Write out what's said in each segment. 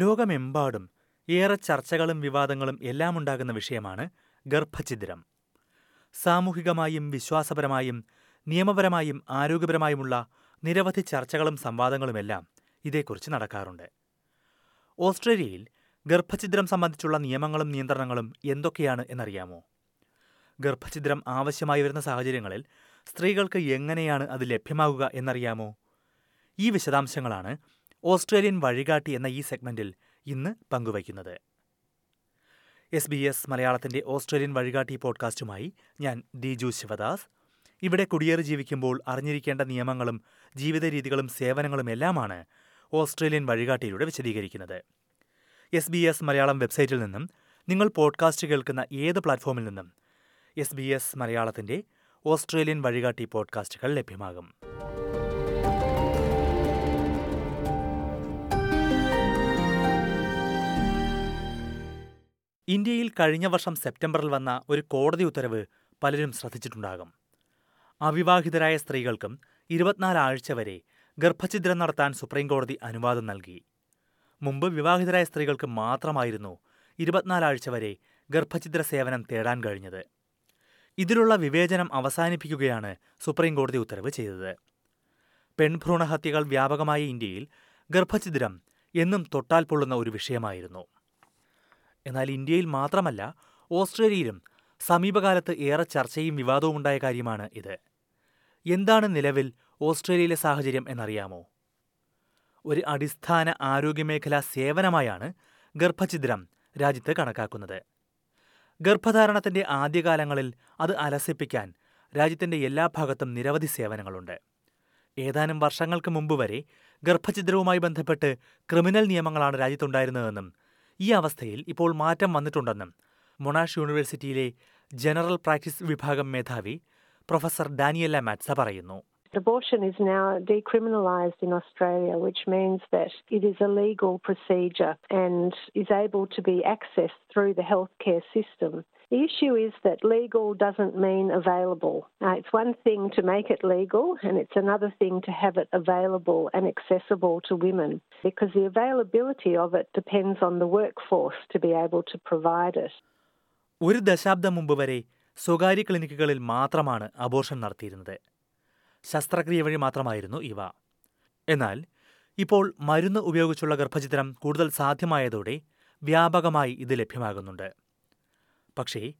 ലോകമെമ്പാടും ഏറെ ചർച്ചകളും വിവാദങ്ങളും എല്ലാം ഉണ്ടാകുന്ന വിഷയമാണ് ഗർഭഛിദ്രം. സാമൂഹികമായും വിശ്വാസപരമായും നിയമപരമായും ആരോഗ്യപരമായുമുള്ള നിരവധി ചർച്ചകളും സംവാദങ്ങളുമെല്ലാം ഇതേക്കുറിച്ച് നടക്കാറുണ്ട്. ഓസ്ട്രേലിയയിൽ ഗർഭഛിദ്രം സംബന്ധിച്ചുള്ള നിയമങ്ങളും നിയന്ത്രണങ്ങളും എന്തൊക്കെയാണ് എന്നറിയാമോ? ഗർഭഛിദ്രം ആവശ്യമായി വരുന്ന സാഹചര്യങ്ങളിൽ സ്ത്രീകൾക്ക് എങ്ങനെയാണ് അത് ലഭ്യമാകുക എന്നറിയാമോ? ഈ വിശദാംശങ്ങളാണ് ഓസ്ട്രേലിയൻ വഴികാട്ടി എന്ന ഈ സെഗ്മെന്റിൽ ഇന്ന് പങ്കുവയ്ക്കുന്നത്. എസ് ബി എസ് മലയാളത്തിന്റെ ഓസ്ട്രേലിയൻ വഴികാട്ടി പോഡ്കാസ്റ്റുമായി ഞാൻ ദിജു ശിവദാസ്. ഇവിടെ കുടിയേറി ജീവിക്കുമ്പോൾ അറിഞ്ഞിരിക്കേണ്ട നിയമങ്ങളും ജീവിത രീതികളും സേവനങ്ങളും എല്ലാമാണ് ഓസ്ട്രേലിയൻ വഴികാട്ടിയിലൂടെ വിശദീകരിക്കുന്നത്. എസ് ബി എസ് മലയാളം വെബ്സൈറ്റിൽ നിന്നും നിങ്ങൾ പോഡ്കാസ്റ്റ് കേൾക്കുന്ന ഏത് പ്ലാറ്റ്ഫോമിൽ നിന്നും എസ് ബി എസ് മലയാളത്തിന്റെ ഓസ്ട്രേലിയൻ വഴികാട്ടി പോഡ്കാസ്റ്റുകൾ ലഭ്യമാകും. ഇന്ത്യയിൽ കഴിഞ്ഞ വർഷം സെപ്റ്റംബറിൽ വന്ന ഒരു കോടതി ഉത്തരവ് പലരും ശ്രദ്ധിച്ചിട്ടുണ്ടാകും. അവിവാഹിതരായ സ്ത്രീകൾക്കും ഇരുപത്തിനാല് ആഴ്ച വരെ ഗർഭഛിദ്രം നടത്താൻ സുപ്രീംകോടതി അനുവാദം നൽകി. മുമ്പ് വിവാഹിതരായ സ്ത്രീകൾക്ക് മാത്രമായിരുന്നു ഇരുപത്തിനാല് ആഴ്ച വരെ ഗർഭഛിദ്ര സേവനം തേടാൻ കഴിഞ്ഞത്. ഇതിലുള്ള വിവേചനം അവസാനിപ്പിക്കുകയാണ് സുപ്രീംകോടതി ഉത്തരവ് ചെയ്തത്. പെൺഭ്രൂണഹത്യകൾ വ്യാപകമായ ഇന്ത്യയിൽ ഗർഭഛിദ്രം എന്നും തൊട്ടാൽ പൊള്ളുന്ന ഒരു വിഷയമായിരുന്നു. എന്നാൽ ഇന്ത്യയിൽ മാത്രമല്ല ഓസ്ട്രേലിയയിലും സമീപകാലത്ത് ഏറെ ചർച്ചയും വിവാദവും ഉണ്ടായ കാര്യമാണ് ഇത്. എന്താണ് നിലവിൽ ഓസ്ട്രേലിയയിലെ സാഹചര്യം എന്നറിയാമോ? ഒരു അടിസ്ഥാന ആരോഗ്യമേഖലാ സേവനമായാണ് ഗർഭഛിദ്രം രാജ്യത്ത് കണക്കാക്കുന്നത്. ഗർഭധാരണത്തിന്റെ ആദ്യകാലങ്ങളിൽ അത് അലസിപ്പിക്കാൻ രാജ്യത്തിന്റെ എല്ലാ ഭാഗത്തും നിരവധി സേവനങ്ങളുണ്ട്. ഏതാനും വർഷങ്ങൾക്ക് മുമ്പ് വരെ ഗർഭഛിദ്രവുമായി ബന്ധപ്പെട്ട് ക്രിമിനൽ നിയമങ്ങളാണ് രാജ്യത്തുണ്ടായിരുന്നതെന്നും ഈ അവസ്ഥയിൽ ഇപ്പോൾ മാറ്റം വന്നിട്ടുണ്ടെന്നും മൊണാഷ് യൂണിവേഴ്സിറ്റിയിലെ ജനറൽ പ്രാക്ടീസ് വിഭാഗം മേധാവി പ്രൊഫസർ ഡാനിയല മാറ്റ്സ പറയുന്നു Abortion is now decriminalised in Australia, which means that it is a legal procedure and is able to be accessed through the healthcare system. The issue is that legal doesn't mean available. Uh, it's one thing to make it legal, and it's another thing to have it available and accessible to women because the availability of it depends on the workforce to be able to provide it. ഒരു ദശാബ്ദം മുമ്പ് വരെ സ്വകാര്യ ക്ലിനിക്കുകളിൽ മാത്രമാണ് abortion നടത്തിയിരുന്നത് ശസ്ത്രക്രിയ വഴി മാത്രമായിരുന്നു ഇവ എന്നാൽ ഇപ്പോൾ മരുന്ന് ഉപയോഗിച്ചുള്ള ഗർഭചിത്രം കൂടുതൽ സാധ്യമായതോടെ വ്യാപകമായി ഇത് ലഭ്യമാകുന്നുണ്ട് പക്ഷേ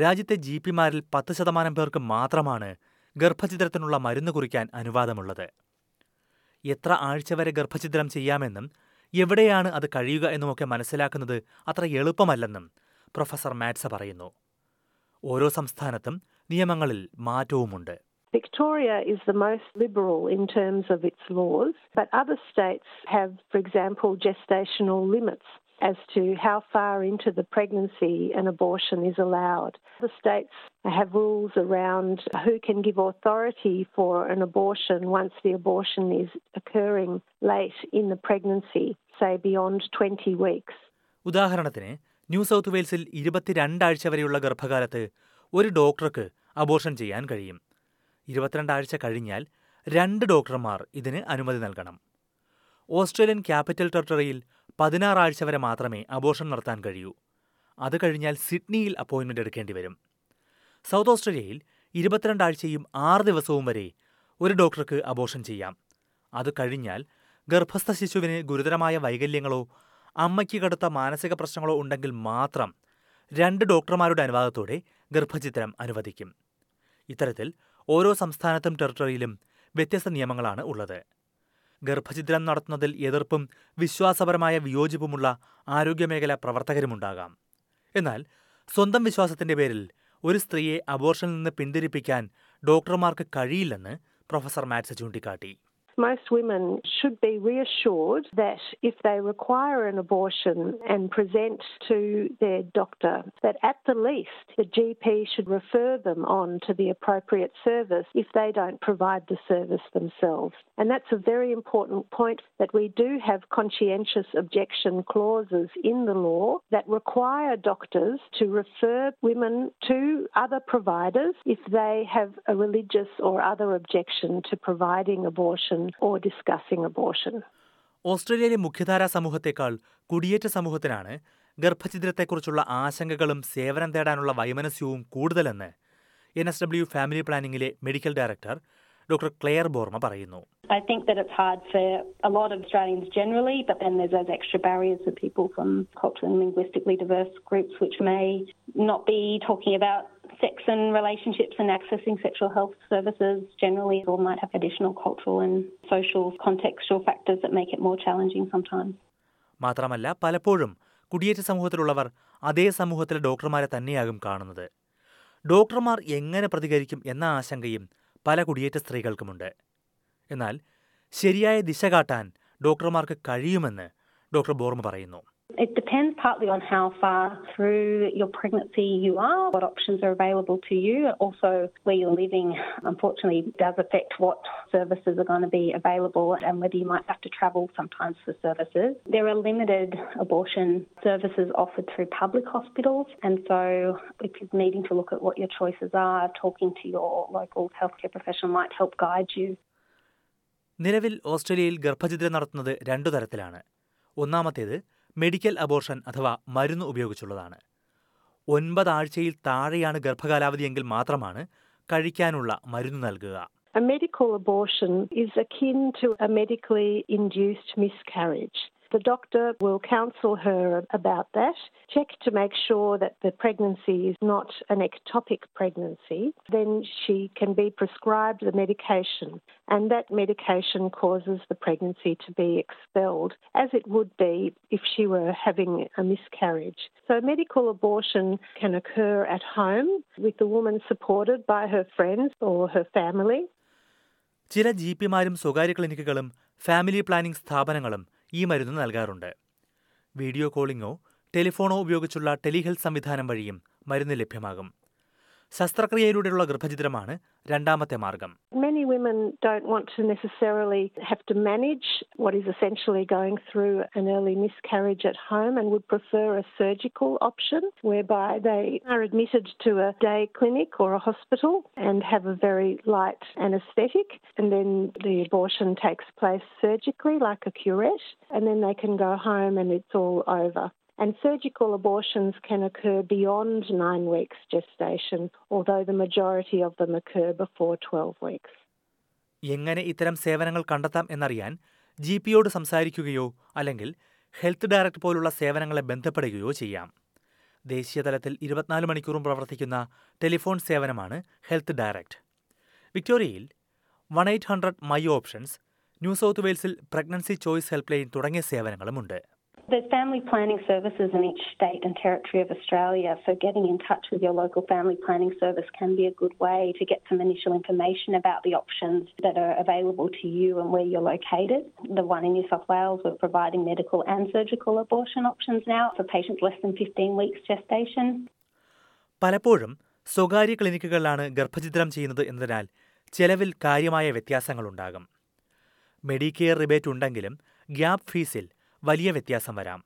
രാജ്യത്തെ ജി പിമാരിൽ പത്ത് ശതമാനം പേർക്ക് മാത്രമാണ് ഗർഭഛിദ്രത്തിനുള്ള മരുന്ന് കുറിക്കാൻ അനുവാദമുള്ളത്. എത്ര ആഴ്ച വരെ ഗർഭഛിദ്രം ചെയ്യാമെന്നും എവിടെയാണ് അത് കഴിയുക എന്നുമൊക്കെ മനസ്സിലാക്കുന്നത് അത്ര എളുപ്പമല്ലെന്നും പ്രൊഫസർ മാറ്റ്സ പറയുന്നു. ഓരോ സംസ്ഥാനത്തും നിയമങ്ങളിൽ മാറ്റവുമുണ്ട്. Victoria is the most liberal in terms of its laws, but other states have, for example, gestational limits. As to how far into the pregnancy an abortion is allowed. The states have rules around who can give authority for an abortion once the abortion is occurring late in the pregnancy, say beyond 20 weeks. ഉദാഹരണത്തിന് new south വെയിൽസിൽ ഇരുപത്തിരണ്ടാഴ്ച വരെയുള്ള ഗർഭകാലത്ത് ഒരു ഡോക്ടർക്ക് abortion ചെയ്യാൻ കഴിയും ഇരുപത്തിരണ്ടാഴ്ച കഴിഞ്ഞാൽ രണ്ട് ഡോക്ടർമാർ ഇതിന് അനുമതി നൽകണം ഓസ്ട്രേലിയൻ ക്യാപിറ്റൽ ടെറിട്ടറിയിൽ പതിനാറാഴ്ച വരെ മാത്രമേ അബോർഷൻ നടത്താൻ കഴിയൂ. അത് കഴിഞ്ഞാൽ സിഡ്നിയിൽ അപ്പോയിൻമെന്റ് എടുക്കേണ്ടി വരും. സൗത്ത് ഓസ്ട്രേലിയയിൽ ഇരുപത്തിരണ്ടാഴ്ചയും ആറ് ദിവസവും വരെ ഒരു ഡോക്ടർക്ക് അബോർഷൻ ചെയ്യാം. അത് കഴിഞ്ഞാൽ ഗർഭസ്ഥ ശിശുവിന് ഗുരുതരമായ വൈകല്യങ്ങളോ അമ്മയ്ക്ക് കടുത്ത മാനസിക പ്രശ്നങ്ങളോ ഉണ്ടെങ്കിൽ മാത്രം രണ്ട് ഡോക്ടർമാരുടെ അനുവാദത്തോടെ ഗർഭചിത്രം അനുവദിക്കും. ഇത്തരത്തിൽ ഓരോ സംസ്ഥാനത്തും ടെറിട്ടറിയിലും വ്യത്യസ്ത നിയമങ്ങളാണ് ഉള്ളത്. ഗർഭചിത്രം നടത്തുന്നതിൽ എതിർപ്പും വിശ്വാസപരമായ വിയോജിപ്പുമുള്ള ആരോഗ്യമേഖല പ്രവർത്തകരുമുണ്ടാകാം. എന്നാൽ സ്വന്തം വിശ്വാസത്തിന്റെ പേരിൽ ഒരു സ്ത്രീയെ അബോർഷനിൽ നിന്ന് പിന്തിരിപ്പിക്കാൻ ഡോക്ടർമാർക്ക് കഴിയില്ലെന്ന് പ്രൊഫസർ മാറ്റ്സ് ചൂണ്ടിക്കാട്ടി. Most women should be reassured that if they require an abortion and present to their doctor, that at the least the GP should refer them on to the appropriate service if they don't provide the service themselves. And that's a very important point that we do have conscientious objection clauses in the law that require doctors to refer women to other providers if they have a religious or other objection to providing abortion or discussing abortion. ഓസ്ട്രേലിയയിലെ മുഖ്യധാരാ സമൂഹത്തെക്കാൾ കുടിയേറ്റ സമൂഹത്തിനാണ് ഗർഭഛിദ്രത്തെക്കുറിച്ചുള്ള ആശങ്കകളും സേവനം തേടാനുള്ള വൈമനസ്യവും കൂടുതലെന്ന് N S W family പ്ലാനിംഗിലെ medical director doctor Clare Boerma പറയുന്നു I think that it's hard for a lot of Australians generally, but then there's those extra barriers for people from culturally and linguistically diverse groups which may not be talking about sex and relationships and accessing sexual health services generally, or might have additional cultural and social contextual factors that make it more challenging sometimes. മാത്രമല്ല പലപ്പോഴും കുടിയേറ്റ സമൂഹത്തിലുള്ളവർ അതേ സമൂഹത്തിലെ ഡോക്ടർമാരെ തന്നെയാകും കാണുന്നത് ഡോക്ടർമാർ എങ്ങനെ പ്രതികരിക്കും എന്ന ആശങ്കയും പല കുടിയേറ്റ സ്ത്രീകൾക്കുമുണ്ട് എന്നാൽ ശരിയായ ദിശ കാട്ടാൻ ഡോക്ടർമാർക്ക് കഴിയുമെന്ന് ഡോക്ടർ ബോർമ പറയുന്നു It depends partly on how far through your pregnancy you are, what options are available to you. Also, where you're living, unfortunately, does affect what services are going to be available and whether you might have to travel sometimes for services. There are limited abortion services offered through public hospitals, and so if you're needing to look at what your choices are, talking to your local healthcare professional might help guide you. നിലവിൽ ഓസ്ട്രേലിയയിൽ ഗർഭഛിദ്രം നടത്തുന്നത് രണ്ടു തരത്തിലാണ് ഒന്നാമത്തേത് medical abortion അഥവാ മരുന്ന് ഉപയോഗിച്ചുള്ളതാണ് ഒൻപതാഴ്ചയിൽ താഴെയാണ് ഗർഭകാലാവധിയെങ്കിൽ മാത്രമാണ് കഴിക്കാനുള്ള മരുന്ന് നൽകുക A medical abortion is akin to a medically induced miscarriage. The doctor will counsel her about that, check to make sure that the pregnancy is not an ectopic pregnancy. Then she can be prescribed the medication, and that medication causes the pregnancy to be expelled, as it would be if she were having a miscarriage. So, medical abortion can occur at home with the woman supported by her friends or her family. ചില G പിമാരും സ്വകാര്യ ക്ലിനിക്കുകളും family planning സ്ഥാപനങ്ങളും ഈ മരുന്ന് നൽകാറുണ്ട്. Video കോളിംഗോ ടെലിഫോണോ ഉപയോഗിച്ചുള്ള telehealth സംവിധാനം വഴിയും മരുന്ന് ലഭ്യമാകും. ശസ്ത്രക്രിയയിലൂടെയുള്ള ഗർഭഛിദ്രമാണ് രണ്ടാമത്തെ മാർഗം Many women don't want to necessarily have to manage what is essentially going through an early miscarriage at home and would prefer a surgical option whereby they are admitted to a day clinic or a hospital and have a very light anaesthetic and then the abortion takes place surgically like a curette and then they can go home and it's all over. And surgical abortions can occur beyond nine weeks gestation, although the majority of them occur before 12 weeks. എങ്ങനെ ഇത്തരം സേവനങ്ങൾ കണ്ടെത്താം എന്നറിയാൻ G പിയോട് സംസാരിക്കുകയോ അല്ലെങ്കിൽ health direct പോലുള്ള സേവനങ്ങളെ ബന്ധപ്പെടുകയോ ചെയ്യാം. ദേശീയതലത്തിൽ ഇരുപത്തിനാല് മണിക്കൂറും പ്രവർത്തിക്കുന്ന ടെലിഫോൺ സേവനമാണ് health direct. വിക്ടോറിയയിൽ one eight hundred my options New South വെയിൽസിൽ pregnancy choice help line തുടങ്ങിയ സേവനങ്ങളുമുണ്ട് There's family planning services in each state and territory of Australia, so getting in touch with your local family planning service can be a good way to get some initial information about the options that are available to you and where you're located. The one in New South Wales, we're providing medical and surgical abortion options now for patients less than 15 weeks gestation. പലപ്പോഴും സ്വകാര്യ ക്ലിനിക്കുകളിലാണ് ഗർഭഛിദ്രം ചെയ്യുന്നത് എന്നതിനാൽ ചെലവിൽ കാര്യമായ വ്യത്യാസങ്ങളുണ്ടാകും Medicare rebate ഉണ്ടെങ്കിലും gap ഫീസിൽ വലിയ വ്യത്യാസം വരാം.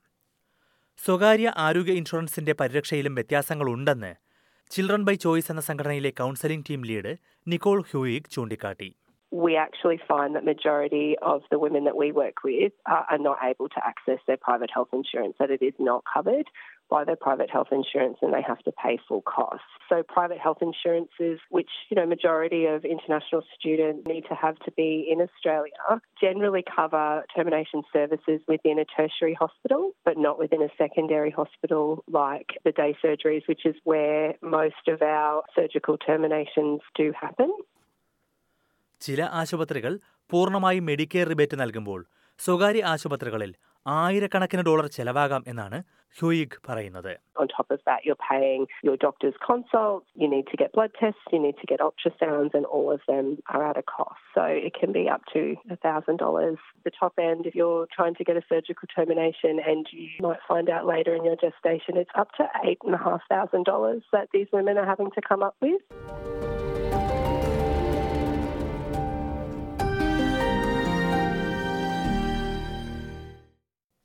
സ്വകാര്യ ആരോഗ്യ ഇൻഷുറൻസിന്റെ പരിരക്ഷയിലും വ്യത്യാസങ്ങളുണ്ടെന്ന് ചിൽഡ്രൻ ബൈ ചോയ്സ് എന്ന സംഘടനയിലെ കൗൺസലിംഗ് ടീം ലീഡ് നിക്കോൾ ഹ്യൂയിക് ചൂണ്ടിക്കാട്ടി. We actually find that majority of the women that we work with are, are not able to access their private health insurance, that it is not covered by their private health insurance and they have to pay full costs. So private health insurances, which, you know, majority of international students need to have to be in Australia, generally cover termination services within a tertiary hospital, but not within a secondary hospital like the day surgeries, which is where most of our surgical terminations do happen. ചില ആശുപത്രികൾ പൂർണമായി Medicare rebate നൽകുമ്പോൾ സ്വകാര്യ ആശുപത്രികളിൽ ആയിരക്കണക്കിന് dollar ചെലവാകാം എന്നാണ് ഹ്യൂയിഗ് പറയുന്നത്. On top of that, you're paying your doctor's consults, you need to get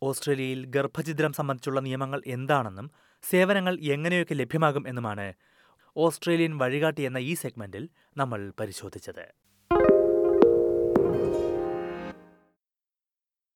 ഓസ്ട്രേലിയയിൽ ഗർഭഛിദ്രം സംബന്ധിച്ചുള്ള നിയമങ്ങൾ എന്താണെന്നും സേവനങ്ങൾ എങ്ങനെയൊക്കെ ലഭ്യമാകും എന്നുമാണ് ഓസ്ട്രേലിയൻ വഴികാട്ടി എന്ന ഈ സെഗ്മെന്റിൽ നമ്മൾ പരിശോധിച്ചത്.